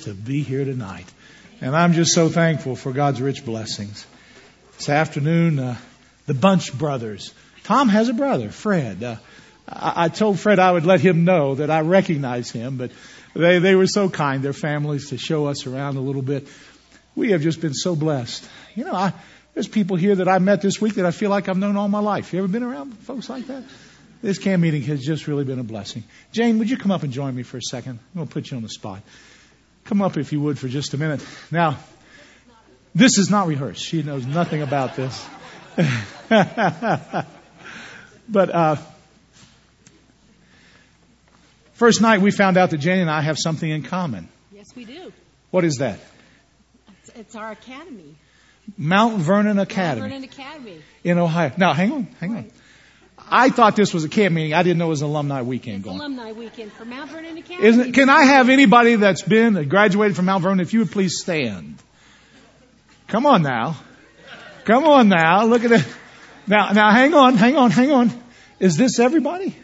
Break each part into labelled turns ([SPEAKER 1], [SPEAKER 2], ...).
[SPEAKER 1] to be here tonight. And I'm just so thankful for God's rich blessings. This afternoon, uh, the Bunch brothers. Tom has a brother, Fred. Uh, I, I told Fred I would let him know that I recognize him, but they, they were so kind, their families, to show us around a little bit. We have just been so blessed. You know, I, there's people here that I met this week that I feel like I've known all my life. You ever been around folks like that? This camp meeting has just really been a blessing. Jane, would you come up and join me for a second? I'm going to put you on the spot. Come up if you would for just a minute. Now, this is not rehearsed. She knows nothing about this. but uh, first night we found out that Jane and I have something in common.
[SPEAKER 2] Yes, we do.
[SPEAKER 1] What is that?
[SPEAKER 2] It's, it's our academy.
[SPEAKER 1] Mount Vernon Academy
[SPEAKER 2] Vernon Academy.
[SPEAKER 1] in Ohio. Now, hang on, hang on. I thought this was a camp meeting. I didn't know it was an alumni weekend going.
[SPEAKER 2] alumni weekend for Mount Vernon Academy.
[SPEAKER 1] Isn't can I have anybody that's been graduated from Mount Vernon, if you would please stand? Come on now. Come on now. Look at it. Now, now hang on, hang on, hang on. Is this everybody?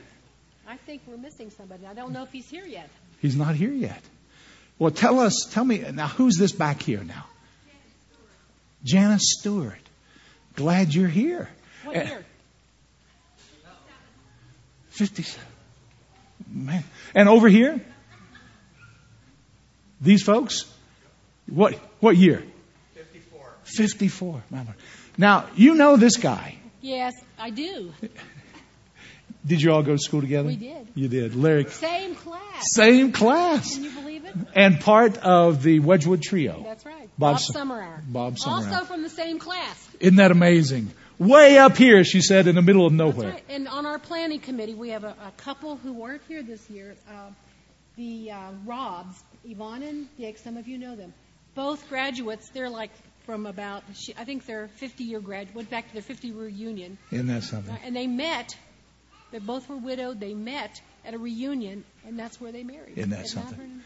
[SPEAKER 2] I think we're missing somebody. I don't know if he's here yet.
[SPEAKER 1] He's not here yet. Well, tell us, tell me, now who's this back here now? Janice Stewart. Glad you're here.
[SPEAKER 2] What year?
[SPEAKER 1] 50. Man. And over here? These folks? What, what year? 54. 54. Now, you know this guy.
[SPEAKER 2] Yes, I do.
[SPEAKER 1] Did you all go to school together?
[SPEAKER 2] We did.
[SPEAKER 1] You did. Larry,
[SPEAKER 2] Same class.
[SPEAKER 1] same class.
[SPEAKER 2] Can you believe it?
[SPEAKER 1] And part of the Wedgwood Trio.
[SPEAKER 2] That's right.
[SPEAKER 1] Bob
[SPEAKER 2] Bob, Summerour.
[SPEAKER 1] Bob Summerour.
[SPEAKER 2] Also from the same class.
[SPEAKER 1] Isn't that amazing? Way up here, she said, in the middle of nowhere.
[SPEAKER 2] right. And on our planning committee, we have a, a couple who weren't here this year. Uh, the uh, Robs, Yvonne and Dick, some of you know them. Both graduates. They're like from about, I think they're 50 year grad. Went back to their 50 year reunion,
[SPEAKER 1] Isn't that something?
[SPEAKER 2] and they met. They both were widowed. They met at a reunion, and that's where they married.
[SPEAKER 1] Isn't that
[SPEAKER 2] at
[SPEAKER 1] something?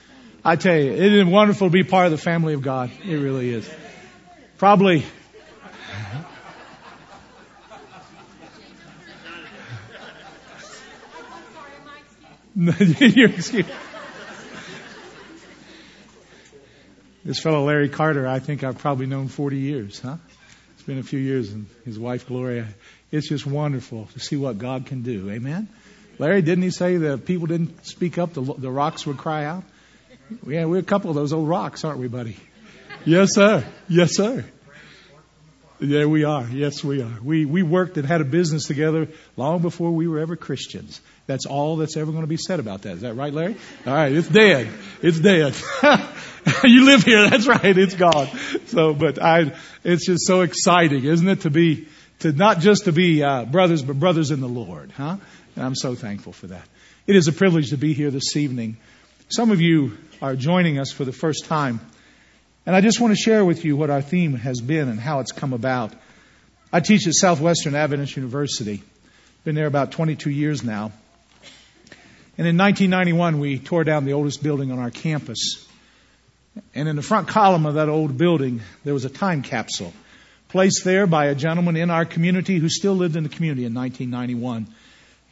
[SPEAKER 1] I tell you, it is wonderful to be part of the family of God. It really is. Probably. You're excused. This fellow Larry Carter, I think I've probably known 40 years, huh? It's been a few years, and his wife Gloria. It's just wonderful to see what God can do. Amen. Larry, didn't he say that if people didn't speak up, the, the rocks would cry out? Yeah, we're a couple of those old rocks, aren't we, buddy? Yes, sir. Yes, sir. Yeah, we are. Yes, we are. We we worked and had a business together long before we were ever Christians. That's all that's ever going to be said about that. Is that right, Larry? All right, it's dead. It's dead. you live here. That's right. It's gone. So, but I, it's just so exciting, isn't it, to be to not just to be uh, brothers, but brothers in the Lord, huh? And I'm so thankful for that. It is a privilege to be here this evening. Some of you are joining us for the first time. And I just want to share with you what our theme has been and how it's come about. I teach at Southwestern Adventist University. Been there about 22 years now. And in 1991, we tore down the oldest building on our campus. And in the front column of that old building, there was a time capsule placed there by a gentleman in our community who still lived in the community in 1991.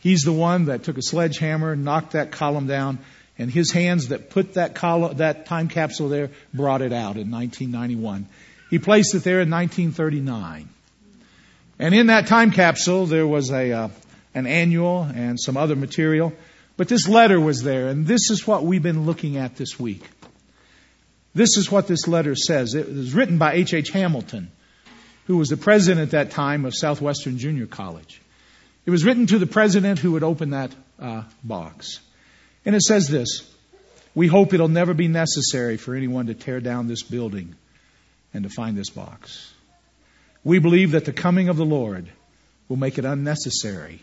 [SPEAKER 1] He's the one that took a sledgehammer, and knocked that column down, and his hands that put that column, that time capsule there brought it out in 1991. He placed it there in 1939. And in that time capsule, there was a, uh, an annual and some other material. But this letter was there, and this is what we've been looking at this week. This is what this letter says. It was written by H. H. Hamilton, who was the president at that time of Southwestern Junior College. It was written to the president who would open that uh, box. And it says this We hope it'll never be necessary for anyone to tear down this building and to find this box. We believe that the coming of the Lord will make it unnecessary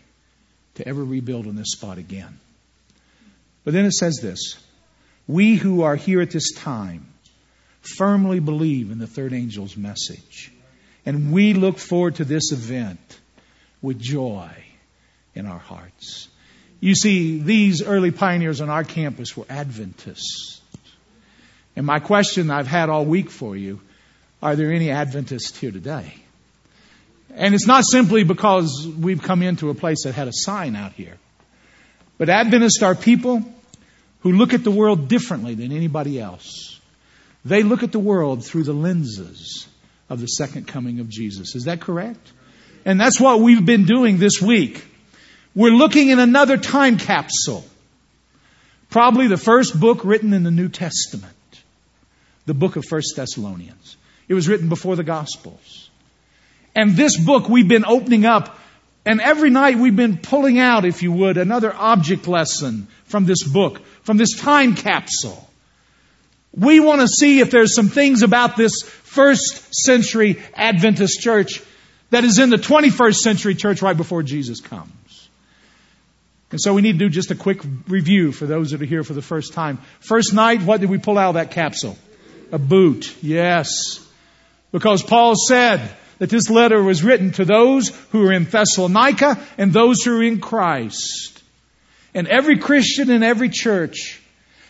[SPEAKER 1] to ever rebuild on this spot again. But then it says this We who are here at this time firmly believe in the third angel's message. And we look forward to this event with joy in our hearts. You see, these early pioneers on our campus were Adventists. And my question I've had all week for you are there any Adventists here today? And it's not simply because we've come into a place that had a sign out here. But Adventists are people who look at the world differently than anybody else. they look at the world through the lenses of the second coming of Jesus. Is that correct? And that's what we've been doing this week. We're looking in another time capsule. Probably the first book written in the New Testament. The book of First Thessalonians. It was written before the Gospels. And this book we've been opening up and every night we've been pulling out, if you would, another object lesson from this book, from this time capsule. We want to see if there's some things about this first century Adventist church that is in the 21st century church right before Jesus comes. And so we need to do just a quick review for those that are here for the first time. First night, what did we pull out of that capsule? A boot. Yes. Because Paul said that this letter was written to those who are in Thessalonica and those who are in Christ. And every Christian in every church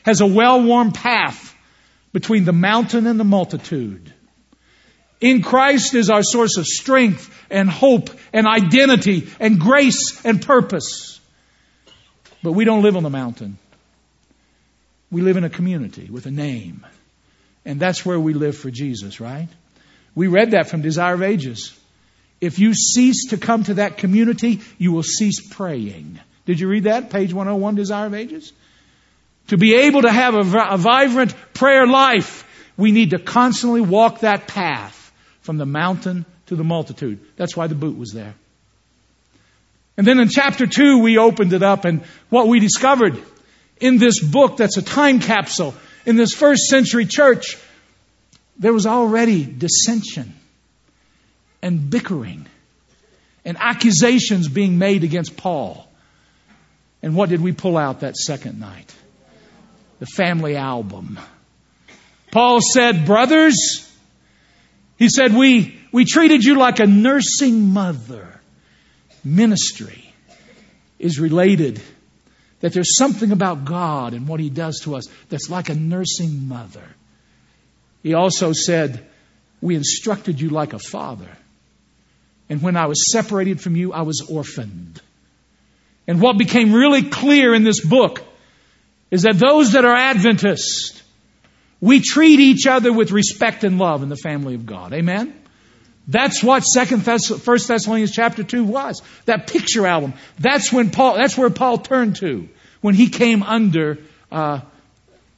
[SPEAKER 1] has a well-worn path between the mountain and the multitude. In Christ is our source of strength and hope and identity and grace and purpose. But we don't live on the mountain. We live in a community with a name. And that's where we live for Jesus, right? We read that from Desire of Ages. If you cease to come to that community, you will cease praying. Did you read that? Page 101, Desire of Ages? To be able to have a, a vibrant prayer life, we need to constantly walk that path from the mountain to the multitude. That's why the boot was there. And then in chapter two, we opened it up and what we discovered in this book that's a time capsule in this first century church, there was already dissension and bickering and accusations being made against Paul. And what did we pull out that second night? The family album. Paul said, brothers, he said, we, we treated you like a nursing mother. Ministry is related that there's something about God and what He does to us that's like a nursing mother. He also said, we instructed you like a father. And when I was separated from you, I was orphaned. And what became really clear in this book is that those that are Adventists we treat each other with respect and love in the family of God. Amen? That's what Second Thess- First Thessalonians chapter two was. That picture album. That's when Paul. That's where Paul turned to when he came under uh,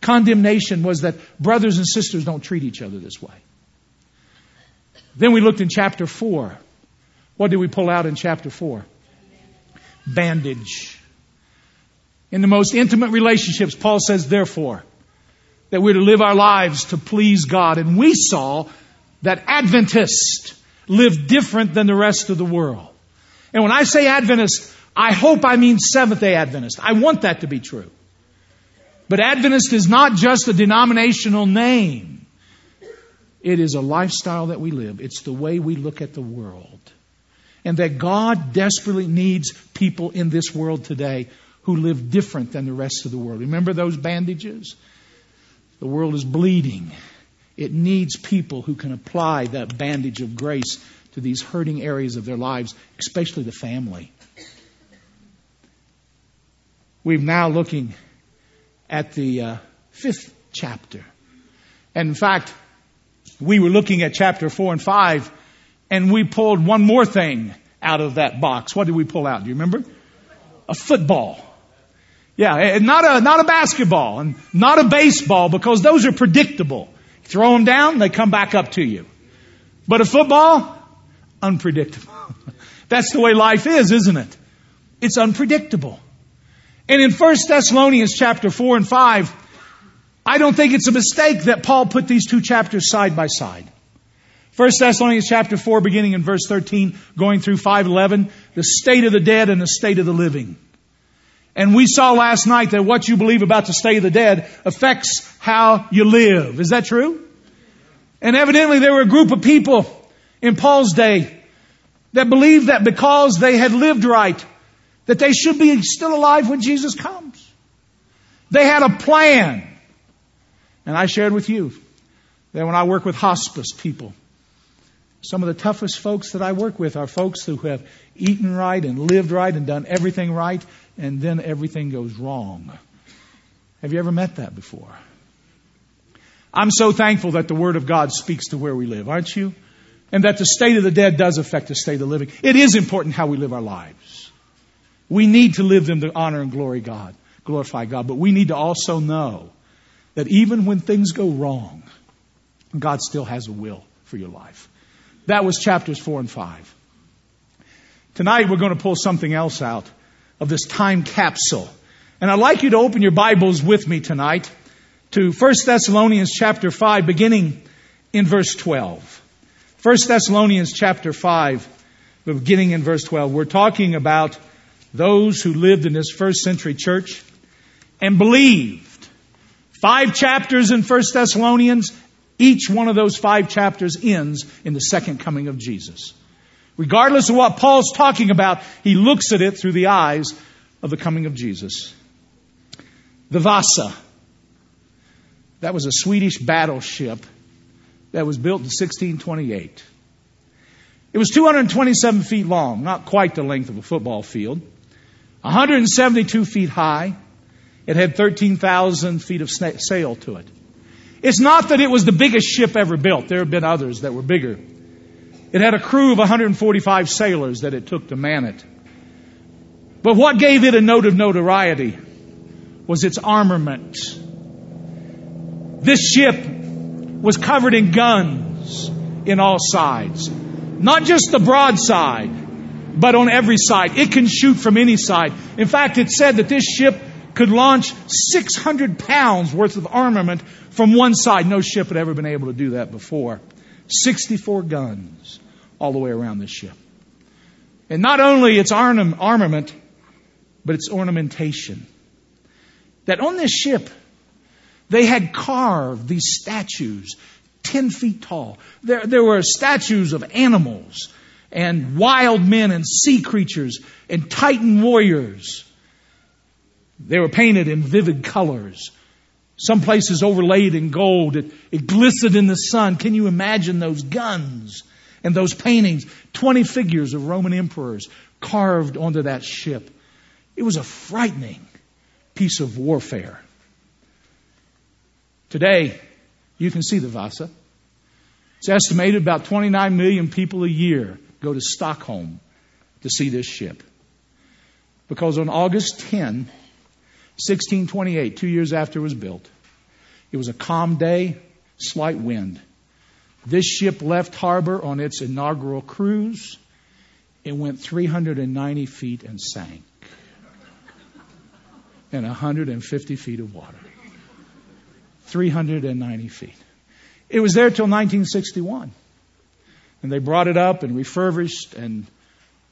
[SPEAKER 1] condemnation. Was that brothers and sisters don't treat each other this way? Then we looked in chapter four. What did we pull out in chapter four? Bandage. In the most intimate relationships, Paul says, therefore, that we're to live our lives to please God. And we saw that Adventists live different than the rest of the world. And when I say Adventist, I hope I mean Seventh day Adventist. I want that to be true. But Adventist is not just a denominational name. It is a lifestyle that we live. It's the way we look at the world. And that God desperately needs people in this world today who live different than the rest of the world. Remember those bandages? The world is bleeding. It needs people who can apply that bandage of grace to these hurting areas of their lives, especially the family. We're now looking at the uh, fifth chapter. And in fact, we were looking at chapter four and five, and we pulled one more thing out of that box. What did we pull out? Do you remember? A football. Yeah, not a, not a basketball and not a baseball because those are predictable. Throw them down, they come back up to you. But a football, unpredictable. That's the way life is, isn't it? It's unpredictable. And in 1 Thessalonians chapter 4 and 5, I don't think it's a mistake that Paul put these two chapters side by side. 1 Thessalonians chapter 4 beginning in verse 13, going through 511, the state of the dead and the state of the living. And we saw last night that what you believe about the state of the dead affects how you live. Is that true? And evidently there were a group of people in Paul's day that believed that because they had lived right, that they should be still alive when Jesus comes. They had a plan. And I shared with you that when I work with hospice people, some of the toughest folks that I work with are folks who have eaten right and lived right and done everything right, and then everything goes wrong. Have you ever met that before? I'm so thankful that the Word of God speaks to where we live, aren't you? And that the state of the dead does affect the state of the living. It is important how we live our lives. We need to live them to honor and glory God, glorify God, but we need to also know that even when things go wrong, God still has a will for your life. That was chapters four and five. Tonight we're going to pull something else out of this time capsule. And I'd like you to open your Bibles with me tonight to 1 Thessalonians chapter 5 beginning in verse 12. 1 Thessalonians chapter 5 beginning in verse 12. We're talking about those who lived in this first century church and believed. Five chapters in 1 Thessalonians. Each one of those five chapters ends in the second coming of Jesus. Regardless of what Paul's talking about, he looks at it through the eyes of the coming of Jesus. The Vasa. That was a Swedish battleship that was built in 1628. It was 227 feet long, not quite the length of a football field, 172 feet high. It had 13,000 feet of sail to it. It's not that it was the biggest ship ever built. There have been others that were bigger. It had a crew of 145 sailors that it took to man it. But what gave it a note of notoriety was its armament. This ship was covered in guns in all sides. Not just the broadside, but on every side. It can shoot from any side. In fact, it said that this ship could launch 600 pounds worth of armament from one side. No ship had ever been able to do that before. 64 guns all the way around this ship. And not only its armament, but its ornamentation. That on this ship, they had carved these statues 10 feet tall. There, there were statues of animals and wild men and sea creatures and titan warriors. They were painted in vivid colors. Some places overlaid in gold. It, it glistened in the sun. Can you imagine those guns and those paintings? 20 figures of Roman emperors carved onto that ship. It was a frightening piece of warfare. Today, you can see the Vasa. It's estimated about 29 million people a year go to Stockholm to see this ship. Because on August 10, 1628, two years after it was built. It was a calm day, slight wind. This ship left harbor on its inaugural cruise. It went 390 feet and sank in 150 feet of water. 390 feet. It was there till 1961. And they brought it up and refurbished and,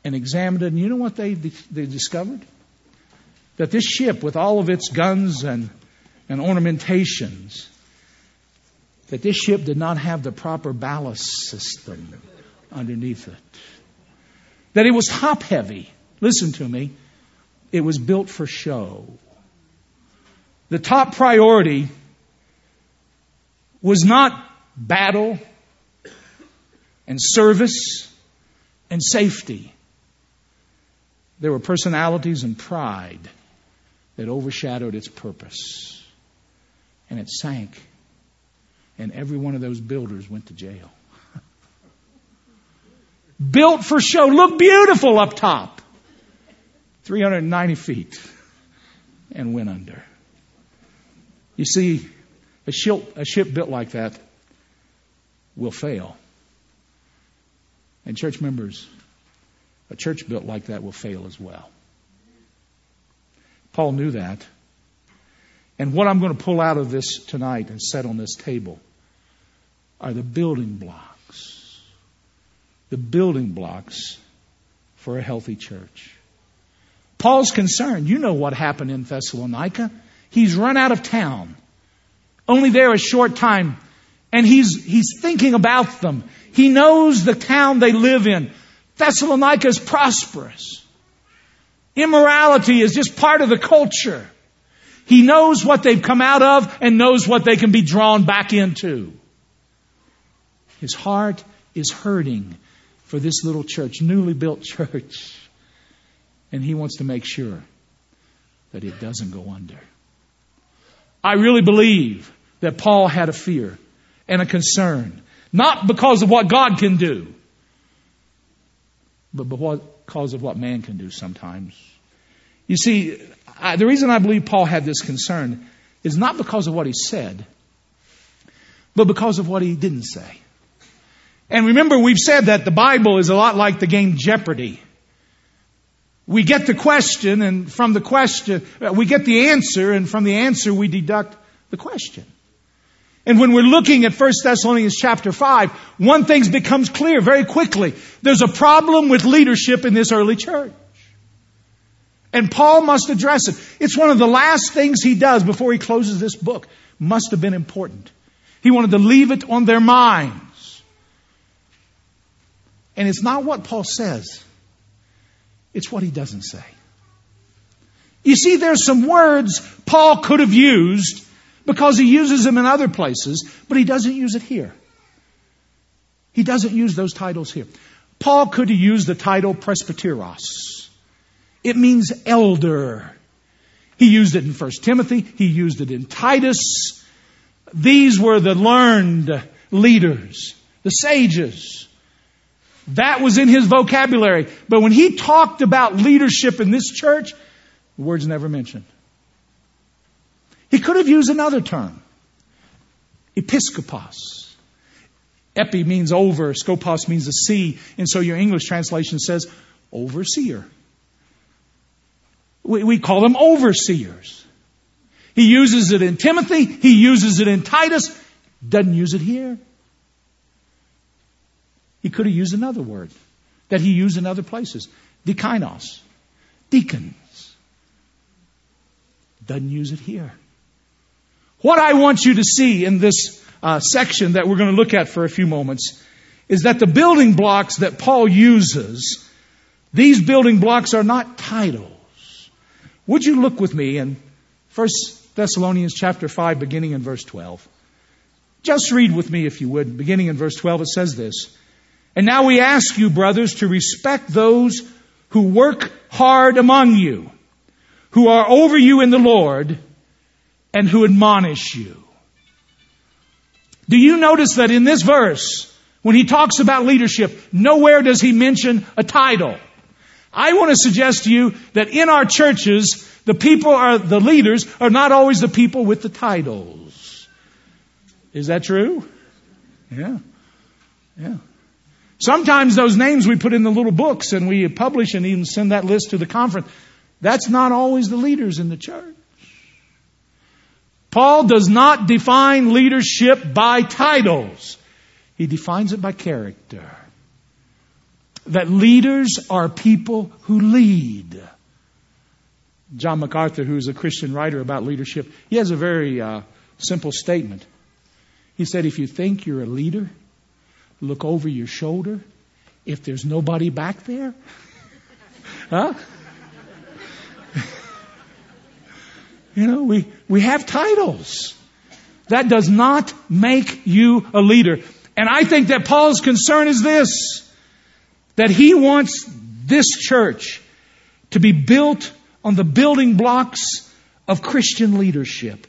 [SPEAKER 1] and examined it. And you know what they, they discovered? That this ship, with all of its guns and, and ornamentations, that this ship did not have the proper ballast system underneath it. That it was top heavy. Listen to me. It was built for show. The top priority was not battle and service and safety. There were personalities and pride that overshadowed its purpose. And it sank. And every one of those builders went to jail. Built for show. Look beautiful up top. 390 feet. And went under. You see, a ship, a ship built like that will fail. And church members, a church built like that will fail as well. Paul knew that. And what I'm going to pull out of this tonight and set on this table are the building blocks. The building blocks for a healthy church. Paul's concerned. You know what happened in Thessalonica. He's run out of town. Only there a short time. And he's, he's thinking about them. He knows the town they live in. Thessalonica is prosperous. Immorality is just part of the culture. He knows what they've come out of and knows what they can be drawn back into. His heart is hurting for this little church, newly built church. And he wants to make sure that it doesn't go under. I really believe that Paul had a fear and a concern. Not because of what God can do, but because of what man can do sometimes. You see, I, the reason I believe Paul had this concern is not because of what he said, but because of what he didn't say. And remember, we've said that the Bible is a lot like the game Jeopardy. We get the question, and from the question, we get the answer, and from the answer, we deduct the question. And when we're looking at 1 Thessalonians chapter 5, one thing becomes clear very quickly. There's a problem with leadership in this early church. And Paul must address it. It's one of the last things he does before he closes this book. Must have been important. He wanted to leave it on their minds. And it's not what Paul says. It's what he doesn't say. You see, there's some words Paul could have used because he uses them in other places, but he doesn't use it here. He doesn't use those titles here. Paul could have used the title presbyteros. It means elder. He used it in 1 Timothy. He used it in Titus. These were the learned leaders, the sages. That was in his vocabulary. But when he talked about leadership in this church, the word's never mentioned. He could have used another term. Episkopos. Epi means over, skopos means to see, and so your English translation says overseer. We, we call them overseers. He uses it in Timothy, he uses it in Titus, doesn't use it here. He could have used another word that he used in other places. diakonos. Deacons. Doesn't use it here. What I want you to see in this uh, section that we're going to look at for a few moments is that the building blocks that Paul uses, these building blocks are not titles. Would you look with me in 1 Thessalonians chapter 5 beginning in verse 12? Just read with me if you would. Beginning in verse 12 it says this. And now we ask you, brothers, to respect those who work hard among you, who are over you in the Lord, and who admonish you. Do you notice that in this verse, when he talks about leadership, nowhere does he mention a title? I want to suggest to you that in our churches, the people are, the leaders are not always the people with the titles. Is that true? Yeah. Yeah. Sometimes those names we put in the little books and we publish and even send that list to the conference. That's not always the leaders in the church. Paul does not define leadership by titles. He defines it by character. That leaders are people who lead. John MacArthur, who's a Christian writer about leadership, he has a very uh, simple statement. He said, if you think you're a leader, look over your shoulder if there's nobody back there? huh? You know, we, we have titles. That does not make you a leader. And I think that Paul's concern is this that he wants this church to be built on the building blocks of Christian leadership.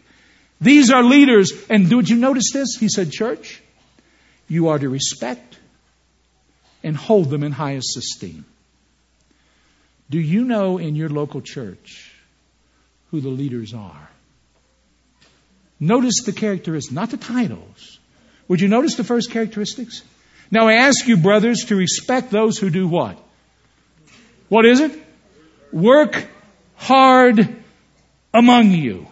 [SPEAKER 1] These are leaders, and did you notice this? He said, Church, you are to respect and hold them in highest esteem. Do you know in your local church who the leaders are? Notice the characteristics, not the titles. Would you notice the first characteristics? Now I ask you, brothers, to respect those who do what? What is it? Work hard among you.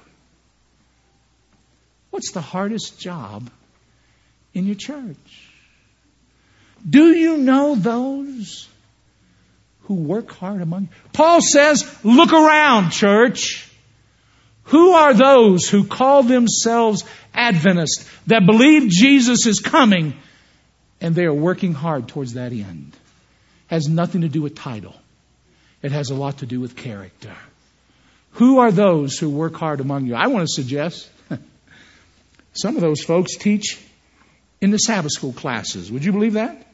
[SPEAKER 1] What's the hardest job in your church. Do you know those who work hard among you? Paul says, look around, church. Who are those who call themselves Adventists that believe Jesus is coming and they are working hard towards that end? Has nothing to do with title. It has a lot to do with character. Who are those who work hard among you? I want to suggest some of those folks teach in the Sabbath school classes. Would you believe that?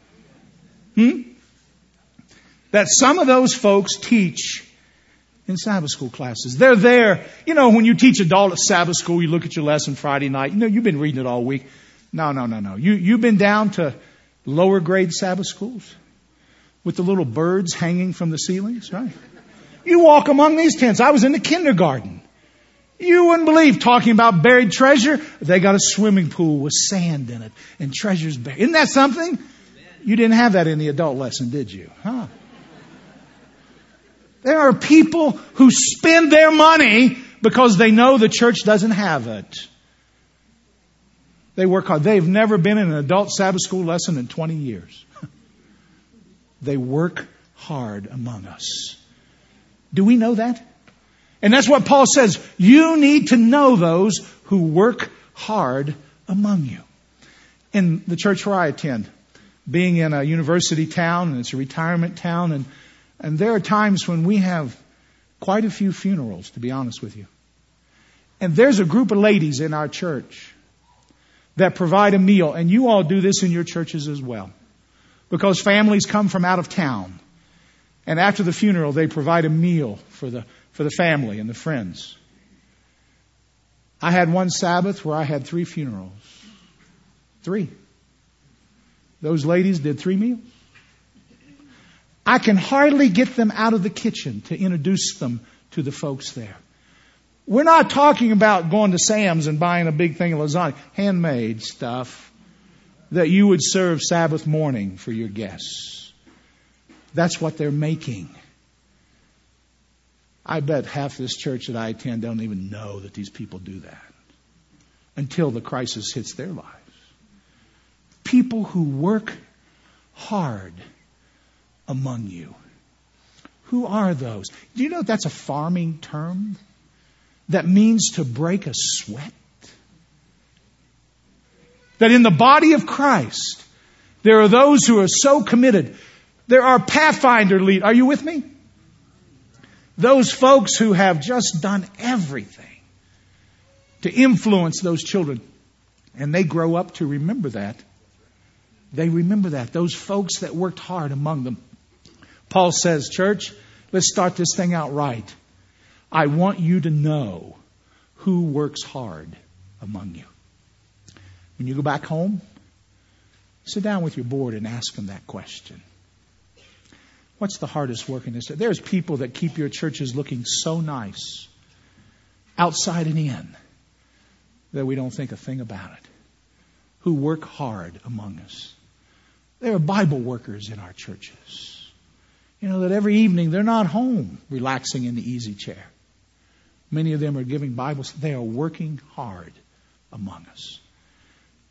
[SPEAKER 1] Hmm? That some of those folks teach in Sabbath school classes. They're there. You know, when you teach adult at Sabbath school, you look at your lesson Friday night. You know, you've been reading it all week. No, no, no, no. You, you've been down to lower grade Sabbath schools with the little birds hanging from the ceilings, right? You walk among these tents. I was in the kindergarten. You wouldn't believe talking about buried treasure. They got a swimming pool with sand in it and treasures buried. Isn't that something? You didn't have that in the adult lesson, did you? Huh? There are people who spend their money because they know the church doesn't have it. They work hard. They've never been in an adult Sabbath school lesson in 20 years. they work hard among us. Do we know that? And that's what Paul says. You need to know those who work hard among you. In the church where I attend, being in a university town and it's a retirement town and, and there are times when we have quite a few funerals, to be honest with you. And there's a group of ladies in our church that provide a meal, and you all do this in your churches as well. Because families come from out of town. And after the funeral, they provide a meal for the, for the family and the friends. I had one Sabbath where I had three funerals. Three. Those ladies did three meals. I can hardly get them out of the kitchen to introduce them to the folks there. We're not talking about going to Sam's and buying a big thing of lasagna, handmade stuff that you would serve Sabbath morning for your guests. That's what they're making. I bet half this church that I attend don't even know that these people do that until the crisis hits their lives. People who work hard among you. Who are those? Do you know that's a farming term? that means to break a sweat? That in the body of Christ, there are those who are so committed. There are pathfinder lead. Are you with me? Those folks who have just done everything to influence those children. And they grow up to remember that. They remember that. Those folks that worked hard among them. Paul says, church, let's start this thing out right. I want you to know who works hard among you. When you go back home, sit down with your board and ask them that question. What's the hardest work in this? There's people that keep your churches looking so nice, outside and in, that we don't think a thing about it, who work hard among us. There are Bible workers in our churches. You know, that every evening they're not home relaxing in the easy chair. Many of them are giving Bibles. They are working hard among us.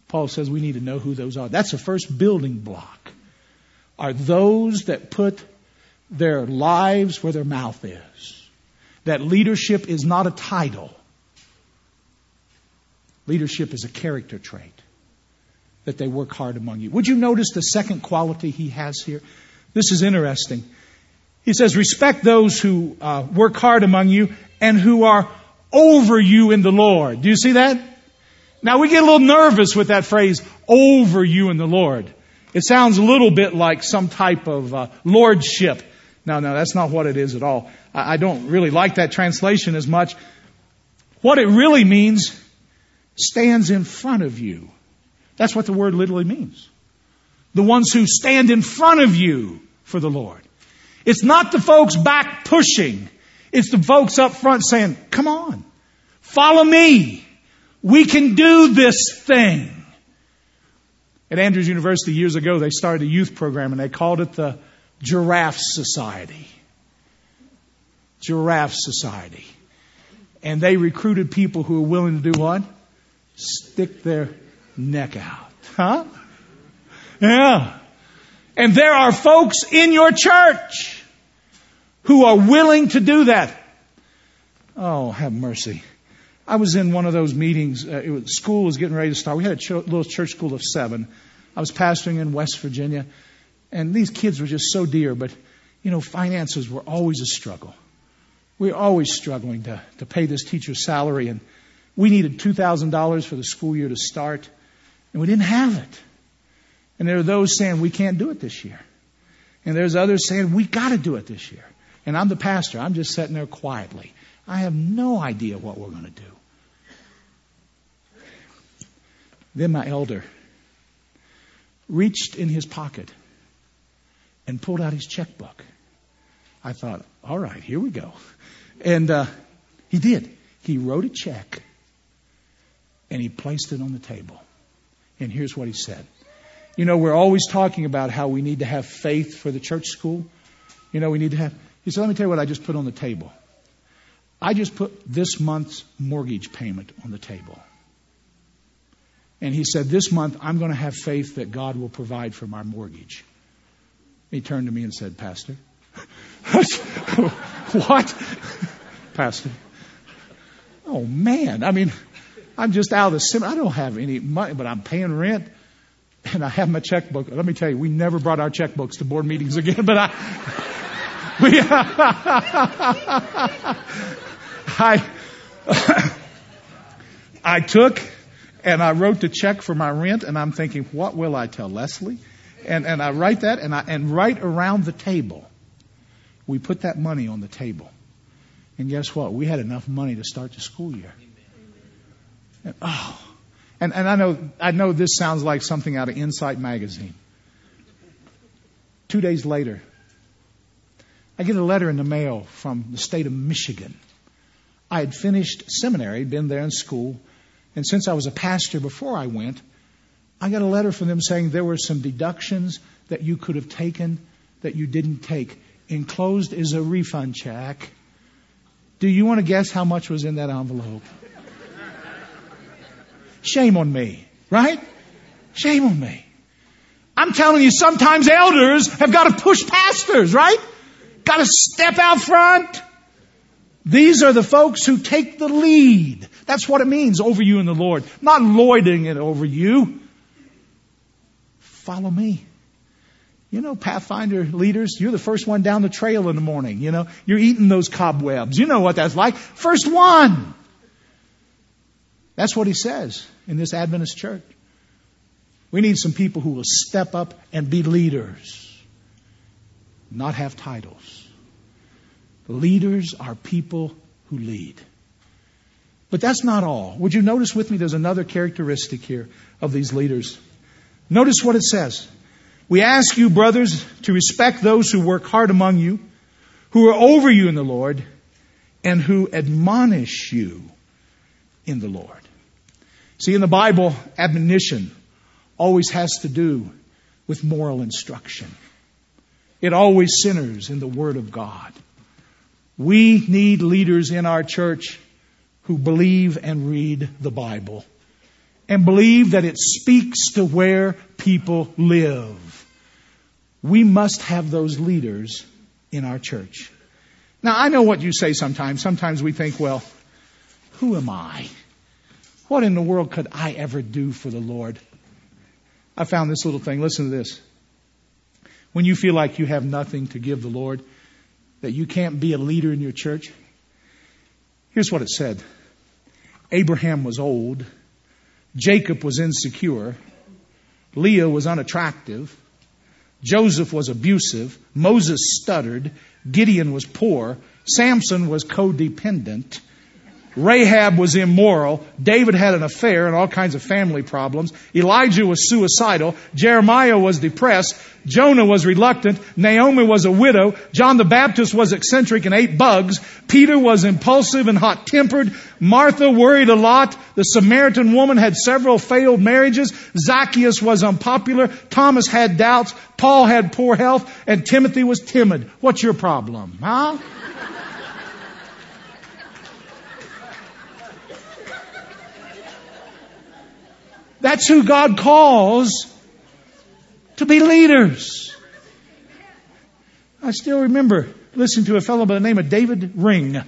[SPEAKER 1] Paul says we need to know who those are. That's the first building block. Are those that put their lives where their mouth is. That leadership is not a title. Leadership is a character trait. That they work hard among you. Would you notice the second quality he has here? This is interesting. He says, respect those who uh, work hard among you and who are over you in the Lord. Do you see that? Now we get a little nervous with that phrase, over you in the Lord. It sounds a little bit like some type of uh, lordship. No, no, that's not what it is at all. I, I don't really like that translation as much. What it really means stands in front of you. That's what the word literally means. The ones who stand in front of you for the Lord. It's not the folks back pushing. It's the folks up front saying, come on, follow me. We can do this thing. At Andrews University years ago, they started a youth program and they called it the Giraffe Society. Giraffe Society. And they recruited people who were willing to do what? Stick their neck out. Huh? Yeah. And there are folks in your church who are willing to do that. Oh, have mercy. I was in one of those meetings. Uh, was, school was getting ready to start. We had a ch- little church school of seven. I was pastoring in West Virginia, and these kids were just so dear. But you know, finances were always a struggle. We were always struggling to to pay this teacher's salary, and we needed two thousand dollars for the school year to start, and we didn't have it. And there are those saying we can't do it this year, and there's others saying we got to do it this year. And I'm the pastor. I'm just sitting there quietly. I have no idea what we're going to do. Then my elder reached in his pocket and pulled out his checkbook. I thought, all right, here we go. And uh, he did. He wrote a check and he placed it on the table. And here's what he said. You know, we're always talking about how we need to have faith for the church school. You know, we need to have. He said, let me tell you what I just put on the table. I just put this month's mortgage payment on the table. And he said, This month I'm going to have faith that God will provide for my mortgage. He turned to me and said, Pastor, what? Pastor. Oh man, I mean, I'm just out of the sim. I don't have any money, but I'm paying rent and I have my checkbook. Let me tell you, we never brought our checkbooks to board meetings again, but I, we, I, I took and I wrote the check for my rent and I'm thinking, what will I tell Leslie? And, and I write that and I, and right around the table, we put that money on the table. And guess what? We had enough money to start the school year. And, oh, and, and I know, I know this sounds like something out of Insight magazine. Two days later, I get a letter in the mail from the state of Michigan. I had finished seminary, been there in school, and since I was a pastor before I went, I got a letter from them saying there were some deductions that you could have taken that you didn't take. Enclosed is a refund check. Do you want to guess how much was in that envelope? Shame on me, right? Shame on me. I'm telling you, sometimes elders have got to push pastors, right? Got to step out front. These are the folks who take the lead. That's what it means over you in the Lord. Not lording it over you. Follow me. You know, Pathfinder leaders, you're the first one down the trail in the morning. You know, you're eating those cobwebs. You know what that's like. First one. That's what he says in this Adventist church. We need some people who will step up and be leaders, not have titles. Leaders are people who lead. But that's not all. Would you notice with me there's another characteristic here of these leaders? Notice what it says. We ask you, brothers, to respect those who work hard among you, who are over you in the Lord, and who admonish you in the Lord. See, in the Bible, admonition always has to do with moral instruction. It always centers in the Word of God. We need leaders in our church who believe and read the Bible and believe that it speaks to where people live. We must have those leaders in our church. Now, I know what you say sometimes. Sometimes we think, well, who am I? What in the world could I ever do for the Lord? I found this little thing. Listen to this. When you feel like you have nothing to give the Lord, that you can't be a leader in your church, here's what it said. Abraham was old, Jacob was insecure, Leah was unattractive, Joseph was abusive, Moses stuttered, Gideon was poor, Samson was codependent, Rahab was immoral. David had an affair and all kinds of family problems. Elijah was suicidal. Jeremiah was depressed. Jonah was reluctant. Naomi was a widow. John the Baptist was eccentric and ate bugs. Peter was impulsive and hot tempered. Martha worried a lot. The Samaritan woman had several failed marriages. Zacchaeus was unpopular. Thomas had doubts. Paul had poor health. And Timothy was timid. What's your problem? Huh? That's who God calls to be leaders. I still remember listening to a fellow by the name of David Ring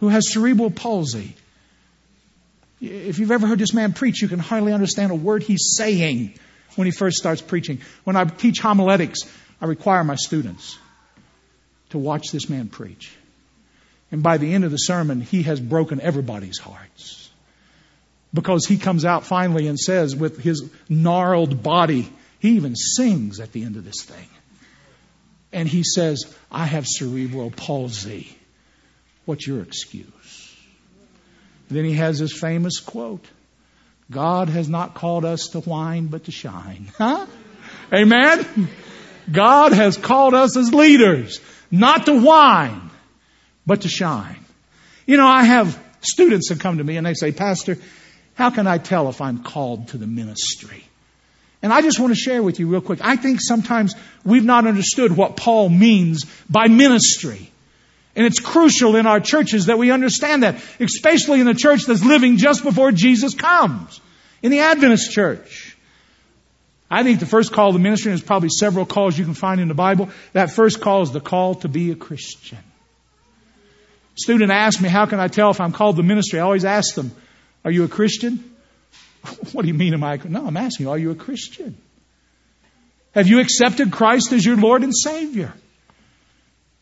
[SPEAKER 1] who has cerebral palsy. If you've ever heard this man preach, you can hardly understand a word he's saying when he first starts preaching. When I teach homiletics, I require my students to watch this man preach. And by the end of the sermon, he has broken everybody's hearts because he comes out finally and says, with his gnarled body, he even sings at the end of this thing. and he says, I have cerebral palsy. What's your excuse? Then he has his famous quote God has not called us to whine, but to shine. Huh? Amen? God has called us as leaders, not to whine, but to shine. You know, I have students that come to me and they say, Pastor, how can I tell if I'm called to the ministry? And I just want to share with you real quick. I think sometimes we've not understood what Paul means by ministry. And it's crucial in our churches that we understand that, especially in the church that's living just before Jesus comes. In the Adventist church. I think the first call to ministry, there's probably several calls you can find in the Bible. That first call is the call to be a Christian. A Student asked me, how can I tell if I'm called to ministry? I always ask them, are you a Christian? What do you mean am I? No, I'm asking you, are you a Christian? Have you accepted Christ as your Lord and Savior?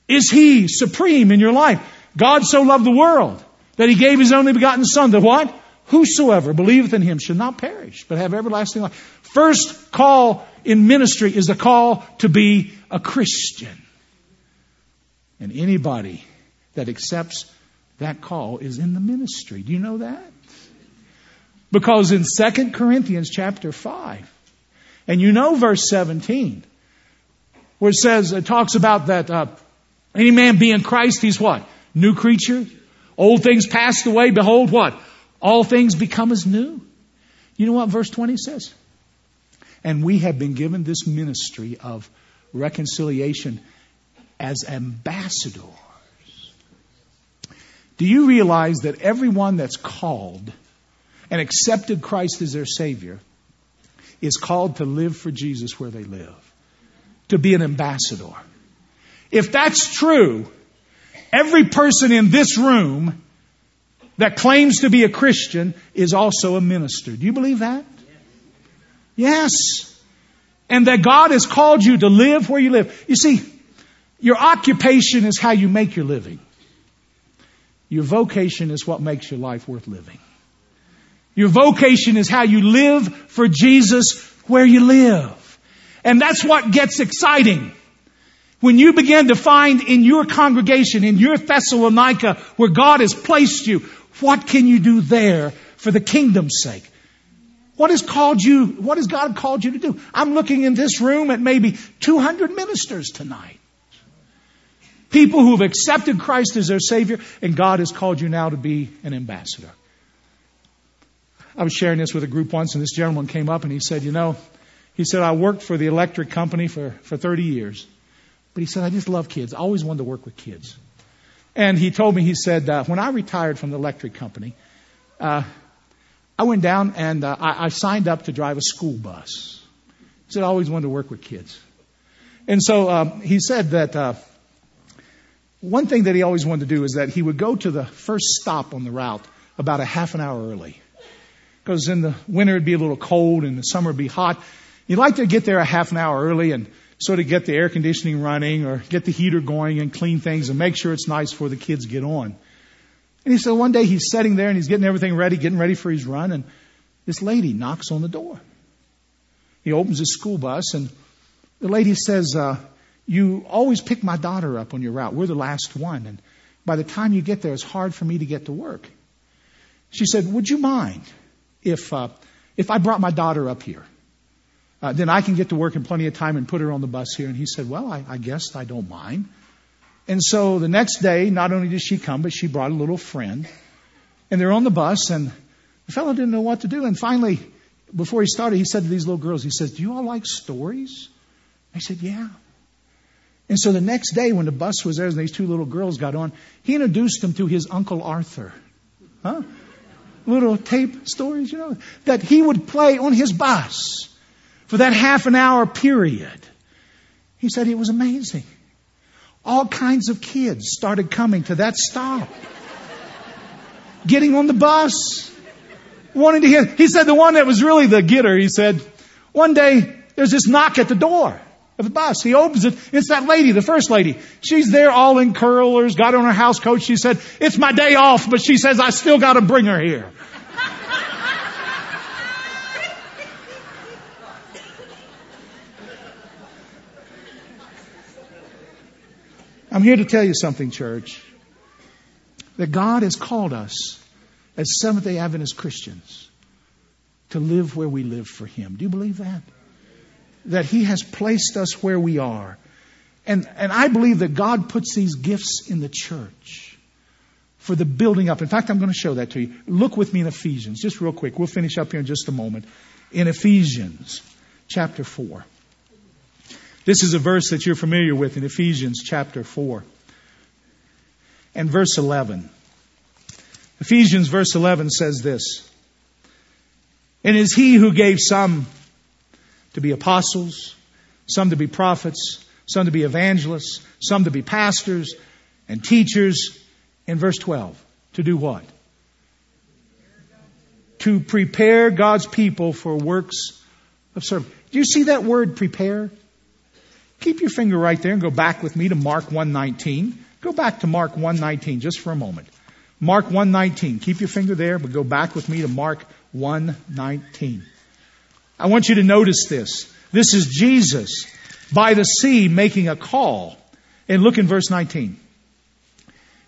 [SPEAKER 1] Is He supreme in your life? God so loved the world that He gave His only begotten Son that what? Whosoever believeth in Him should not perish, but have everlasting life. First call in ministry is the call to be a Christian. And anybody that accepts that call is in the ministry. Do you know that? Because in 2 Corinthians chapter 5, and you know verse 17, where it says, it talks about that uh, any man be in Christ, he's what? New creature. Old things passed away. Behold, what? All things become as new. You know what verse 20 says? And we have been given this ministry of reconciliation as ambassadors. Do you realize that everyone that's called and accepted Christ as their Savior is called to live for Jesus where they live, to be an ambassador. If that's true, every person in this room that claims to be a Christian is also a minister. Do you believe that? Yes. And that God has called you to live where you live. You see, your occupation is how you make your living. Your vocation is what makes your life worth living. Your vocation is how you live for Jesus where you live. And that's what gets exciting. When you begin to find in your congregation, in your Thessalonica, where God has placed you, what can you do there for the kingdom's sake? What has called you, what has God called you to do? I'm looking in this room at maybe 200 ministers tonight. People who have accepted Christ as their Savior, and God has called you now to be an ambassador. I was sharing this with a group once, and this gentleman came up and he said, You know, he said, I worked for the electric company for, for 30 years. But he said, I just love kids. I always wanted to work with kids. And he told me, he said, uh, when I retired from the electric company, uh, I went down and uh, I, I signed up to drive a school bus. He said, I always wanted to work with kids. And so um, he said that uh, one thing that he always wanted to do is that he would go to the first stop on the route about a half an hour early because in the winter it'd be a little cold and the summer would be hot. You'd like to get there a half an hour early and sort of get the air conditioning running or get the heater going and clean things and make sure it's nice before the kids get on. And he said one day he's sitting there and he's getting everything ready, getting ready for his run, and this lady knocks on the door. He opens his school bus and the lady says, uh, you always pick my daughter up on your route. We're the last one. And by the time you get there, it's hard for me to get to work. She said, would you mind if, uh, if I brought my daughter up here, uh, then I can get to work in plenty of time and put her on the bus here. And he said, well, I, I guess I don't mind. And so the next day, not only did she come, but she brought a little friend. And they're on the bus and the fellow didn't know what to do. And finally, before he started, he said to these little girls, he says, do you all like stories? They said, yeah. And so the next day when the bus was there and these two little girls got on, he introduced them to his Uncle Arthur. Huh? Little tape stories, you know, that he would play on his bus for that half an hour period. He said it was amazing. All kinds of kids started coming to that stop. Getting on the bus. Wanting to hear. He said the one that was really the getter, he said, one day there's this knock at the door of the bus. He opens it. It's that lady, the first lady. She's there all in curlers, got on her house coat. She said, it's my day off, but she says I still got to bring her here. I'm here to tell you something, church. That God has called us as Seventh day Adventist Christians to live where we live for Him. Do you believe that? That He has placed us where we are. And, and I believe that God puts these gifts in the church for the building up. In fact, I'm going to show that to you. Look with me in Ephesians, just real quick. We'll finish up here in just a moment. In Ephesians chapter 4. This is a verse that you're familiar with in Ephesians chapter 4 and verse 11. Ephesians verse 11 says this. And it is he who gave some to be apostles, some to be prophets, some to be evangelists, some to be pastors and teachers. In verse 12, to do what? To prepare God's people for works of service. Do you see that word prepare? Keep your finger right there and go back with me to Mark 119. Go back to Mark 119 just for a moment. Mark 119. Keep your finger there, but go back with me to Mark 119. I want you to notice this. This is Jesus by the sea making a call. And look in verse 19.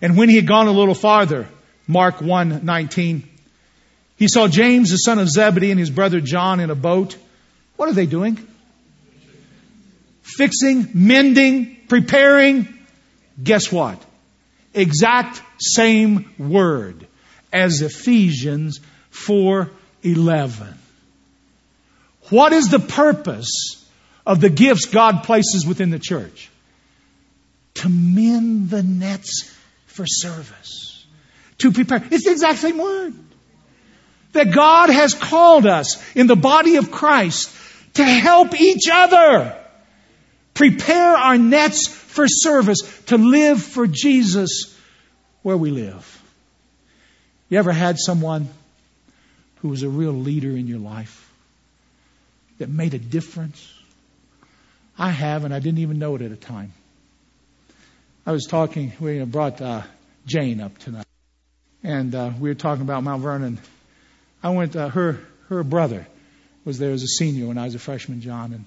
[SPEAKER 1] And when he had gone a little farther, Mark 1:19, he saw James the son of Zebedee and his brother John in a boat. What are they doing? Fixing, mending, preparing. Guess what? Exact same word as Ephesians 4:11. What is the purpose of the gifts God places within the church? To mend the nets for service. To prepare. It's the exact same word. That God has called us in the body of Christ to help each other prepare our nets for service, to live for Jesus where we live. You ever had someone who was a real leader in your life that made a difference? I have, and I didn't even know it at a time. I was talking, we brought uh, Jane up tonight, and uh, we were talking about Mount Vernon. I went, uh, her her brother was there as a senior when I was a freshman, John, and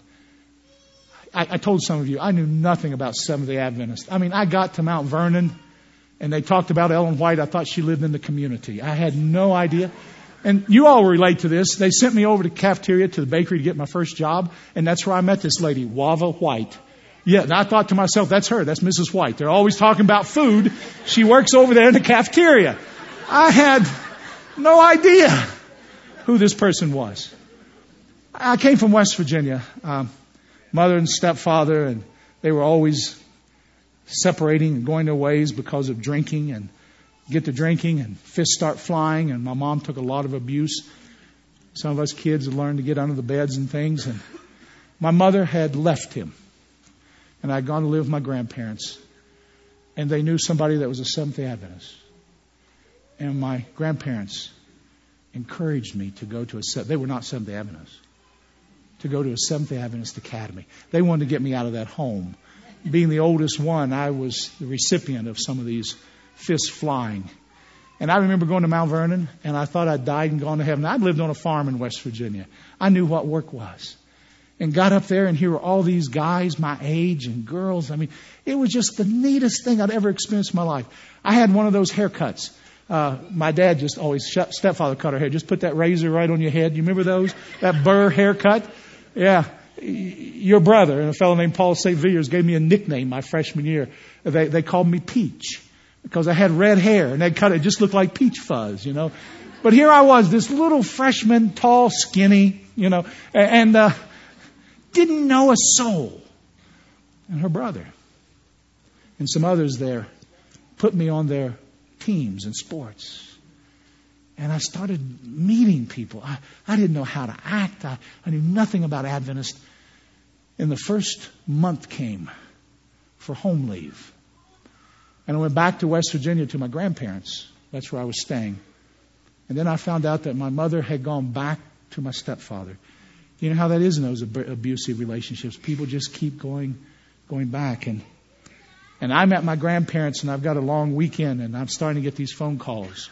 [SPEAKER 1] I, I told some of you I knew nothing about Seventh Day Adventists. I mean, I got to Mount Vernon, and they talked about Ellen White. I thought she lived in the community. I had no idea. And you all relate to this. They sent me over to the cafeteria to the bakery to get my first job, and that's where I met this lady, Wava White. Yeah, and I thought to myself, that's her. That's Mrs. White. They're always talking about food. She works over there in the cafeteria. I had no idea who this person was. I came from West Virginia, um, mother and stepfather, and they were always separating and going their ways because of drinking and get to drinking and fists start flying and my mom took a lot of abuse. Some of us kids had learned to get under the beds and things and my mother had left him and I'd gone to live with my grandparents. And they knew somebody that was a Seventh day Adventist. And my grandparents encouraged me to go to a, they were not Seventh day Adventists, to go to a Seventh day Adventist academy. They wanted to get me out of that home. Being the oldest one, I was the recipient of some of these fists flying. And I remember going to Mount Vernon, and I thought I'd died and gone to heaven. I'd lived on a farm in West Virginia. I knew what work was and got up there and here were all these guys my age and girls. I mean, it was just the neatest thing I'd ever experienced in my life. I had one of those haircuts. Uh, my dad just always, stepfather cut our hair. Just put that razor right on your head. You remember those? That burr haircut? Yeah. Your brother and a fellow named Paul St. Villiers gave me a nickname my freshman year. They, they called me Peach because I had red hair and they cut it. just looked like peach fuzz, you know. But here I was, this little freshman, tall, skinny, you know, and, uh, didn't know a soul. And her brother and some others there put me on their teams and sports. And I started meeting people. I, I didn't know how to act. I, I knew nothing about Adventist. And the first month came for home leave. And I went back to West Virginia to my grandparents. That's where I was staying. And then I found out that my mother had gone back to my stepfather. You know how that is in those abusive relationships. People just keep going, going back. And, and I'm at my grandparents and I've got a long weekend and I'm starting to get these phone calls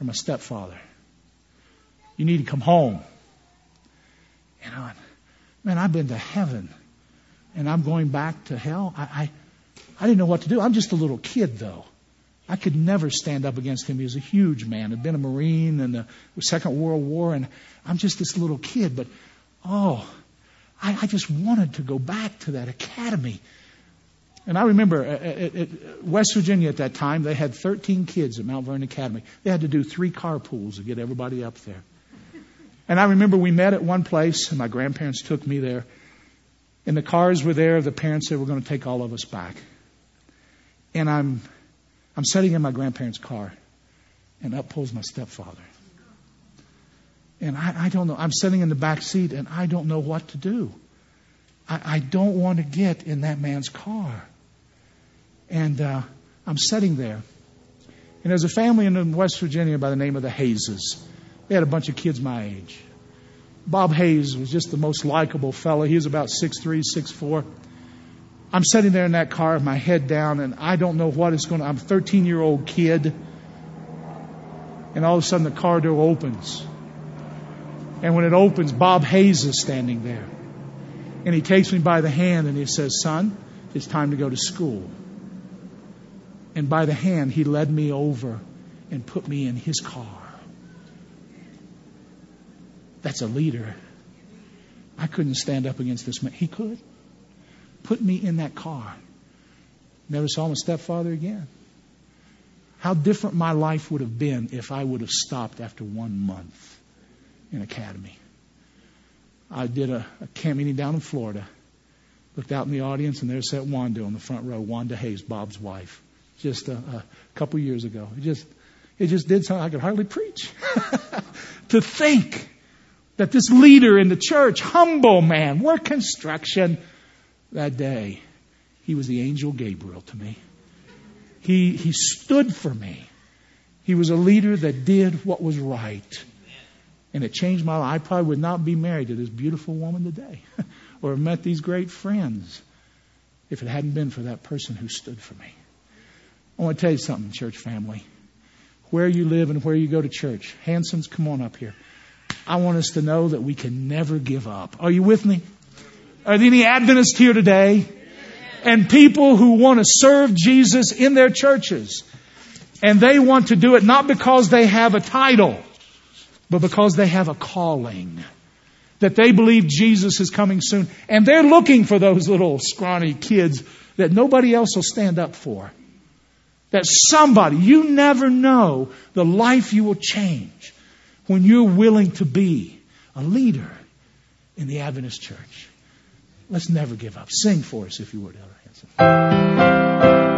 [SPEAKER 1] from my stepfather. You need to come home. You know, man, I've been to heaven and I'm going back to hell. I, I, I didn't know what to do. I'm just a little kid, though. I could never stand up against him. He was a huge man. Had been a Marine in the Second World War, and I'm just this little kid. But oh, I, I just wanted to go back to that academy. And I remember at, at, at West Virginia at that time, they had 13 kids at Mount Vernon Academy. They had to do three carpools to get everybody up there. And I remember we met at one place, and my grandparents took me there. And the cars were there. The parents said, We're going to take all of us back. And I'm, I'm sitting in my grandparents' car, and up pulls my stepfather. And I, I don't know. I'm sitting in the back seat, and I don't know what to do. I, I don't want to get in that man's car. And uh, I'm sitting there. And there's a family in West Virginia by the name of the Hayeses. They had a bunch of kids my age. Bob Hayes was just the most likable fellow. He was about 6'3, 6'4. I'm sitting there in that car, my head down, and I don't know what is going to. I'm a 13 year old kid, and all of a sudden the car door opens. And when it opens, Bob Hayes is standing there. And he takes me by the hand and he says, Son, it's time to go to school. And by the hand, he led me over and put me in his car. That's a leader. I couldn't stand up against this man. He could put me in that car. Never saw my stepfather again. How different my life would have been if I would have stopped after one month in academy. I did a, a camp meeting down in Florida. Looked out in the audience, and there sat Wanda on the front row, Wanda Hayes, Bob's wife, just a, a couple years ago. It just, it just did something I could hardly preach. to think that this leader in the church, humble man, work construction, that day, he was the angel Gabriel to me. He, he stood for me. He was a leader that did what was right. And it changed my life. I probably would not be married to this beautiful woman today or have met these great friends if it hadn't been for that person who stood for me. I want to tell you something, church family. Where you live and where you go to church. Hansons, come on up here. I want us to know that we can never give up. Are you with me? Are there any Adventists here today? And people who want to serve Jesus in their churches. And they want to do it not because they have a title, but because they have a calling. That they believe Jesus is coming soon. And they're looking for those little scrawny kids that nobody else will stand up for. That somebody, you never know the life you will change when you're willing to be a leader in the Adventist church. Let's never give up. Sing for us, if you would, Elder Hanson.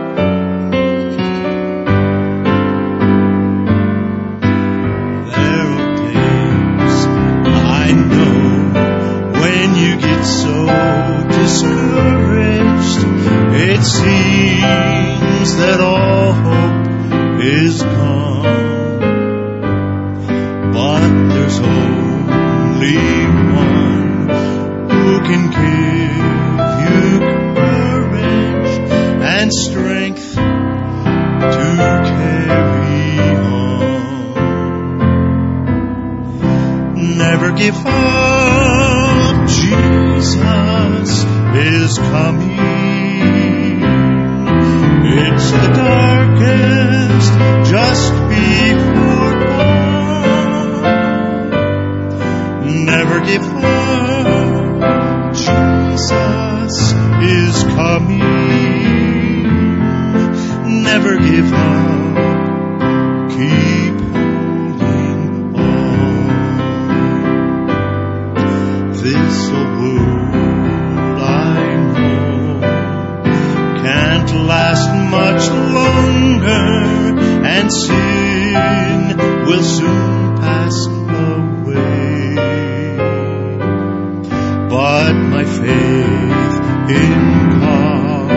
[SPEAKER 3] My faith in God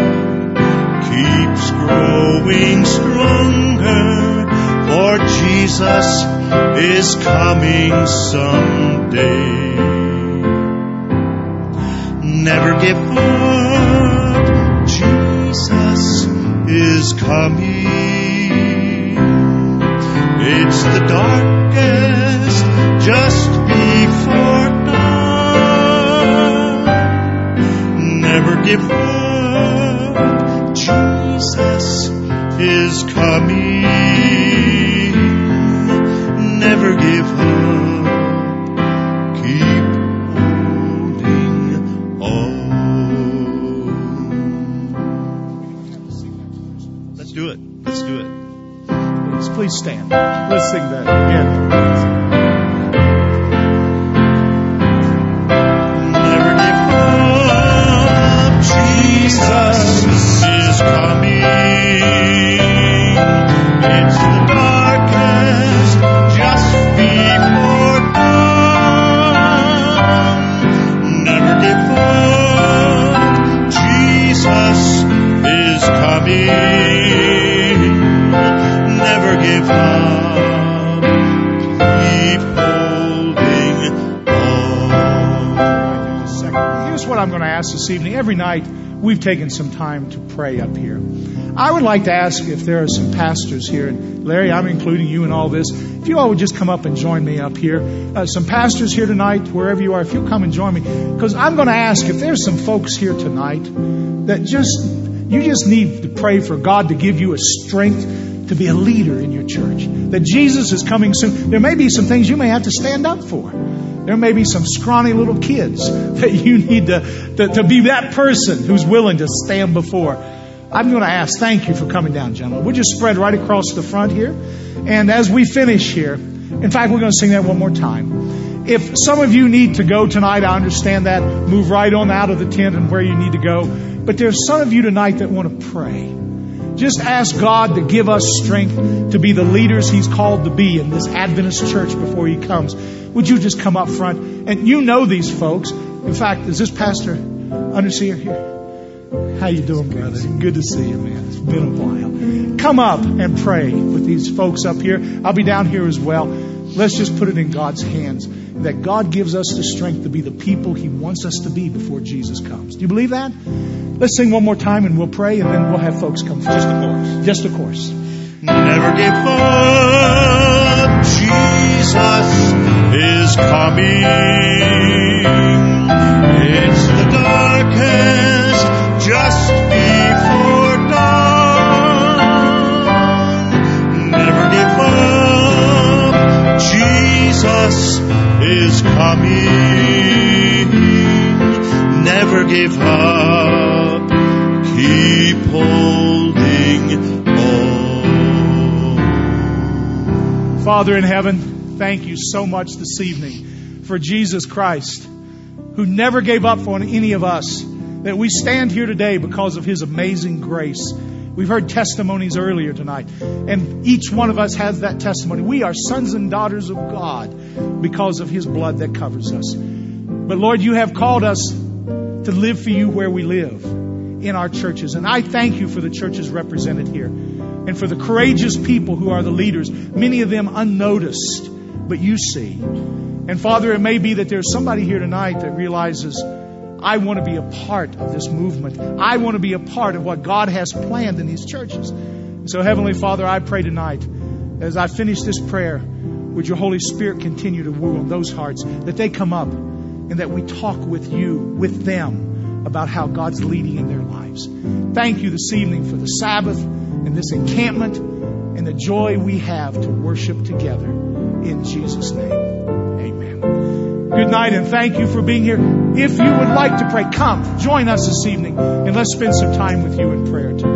[SPEAKER 3] keeps growing stronger, for Jesus is coming someday. Never give up, Jesus is coming. It's the darkest just Never give up, Jesus is coming. Never give up. Keep holding on. Let's do it. Let's do it.
[SPEAKER 1] Please, please stand. Let's sing that evening. Every night, we've taken some time to pray up here. I would like to ask if there are some pastors here, and Larry, I'm including you in all this. If you all would just come up and join me up here. Uh, some pastors here tonight, wherever you are, if you'll come and join me. Because I'm going to ask if there's some folks here tonight that just, you just need to pray for God to give you a strength to be a leader in your church. That Jesus is coming soon. There may be some things you may have to stand up for. There may be some scrawny little kids that you need to, to, to be that person who's willing to stand before. I'm going to ask, thank you for coming down, gentlemen. We'll just spread right across the front here. And as we finish here, in fact, we're going to sing that one more time. If some of you need to go tonight, I understand that. Move right on out of the tent and where you need to go. But there's some of you tonight that want to pray. Just ask God to give us strength to be the leaders He's called to be in this Adventist church before He comes. Would you just come up front? And you know these folks. In fact, is this Pastor Underseer here? How you doing, brother? Good to see you, man. It's been a while. Come up and pray with these folks up here. I'll be down here as well. Let's just put it in God's hands that God gives us the strength to be the people He wants us to be before Jesus comes. Do you believe that? Let's sing one more time and we'll pray and then we'll have folks come. Just a chorus. Just a chorus.
[SPEAKER 3] Never give up. Jesus is coming. It's the darkest just before dawn. Never give up. Jesus is coming. Never give up. Keep holding on.
[SPEAKER 1] Father in heaven, thank you so much this evening for Jesus Christ, who never gave up on any of us, that we stand here today because of his amazing grace. We've heard testimonies earlier tonight, and each one of us has that testimony. We are sons and daughters of God because of his blood that covers us. But Lord, you have called us to live for you where we live in our churches. And I thank you for the churches represented here and for the courageous people who are the leaders, many of them unnoticed, but you see. And Father, it may be that there's somebody here tonight that realizes, I want to be a part of this movement. I want to be a part of what God has planned in these churches. So, Heavenly Father, I pray tonight, as I finish this prayer, would your Holy Spirit continue to woo on those hearts, that they come up and that we talk with you, with them, about how God's leading in their lives. Thank you this evening for the Sabbath and this encampment and the joy we have to worship together. In Jesus' name, amen. Good night and thank you for being here. If you would like to pray, come, join us this evening and let's spend some time with you in prayer together.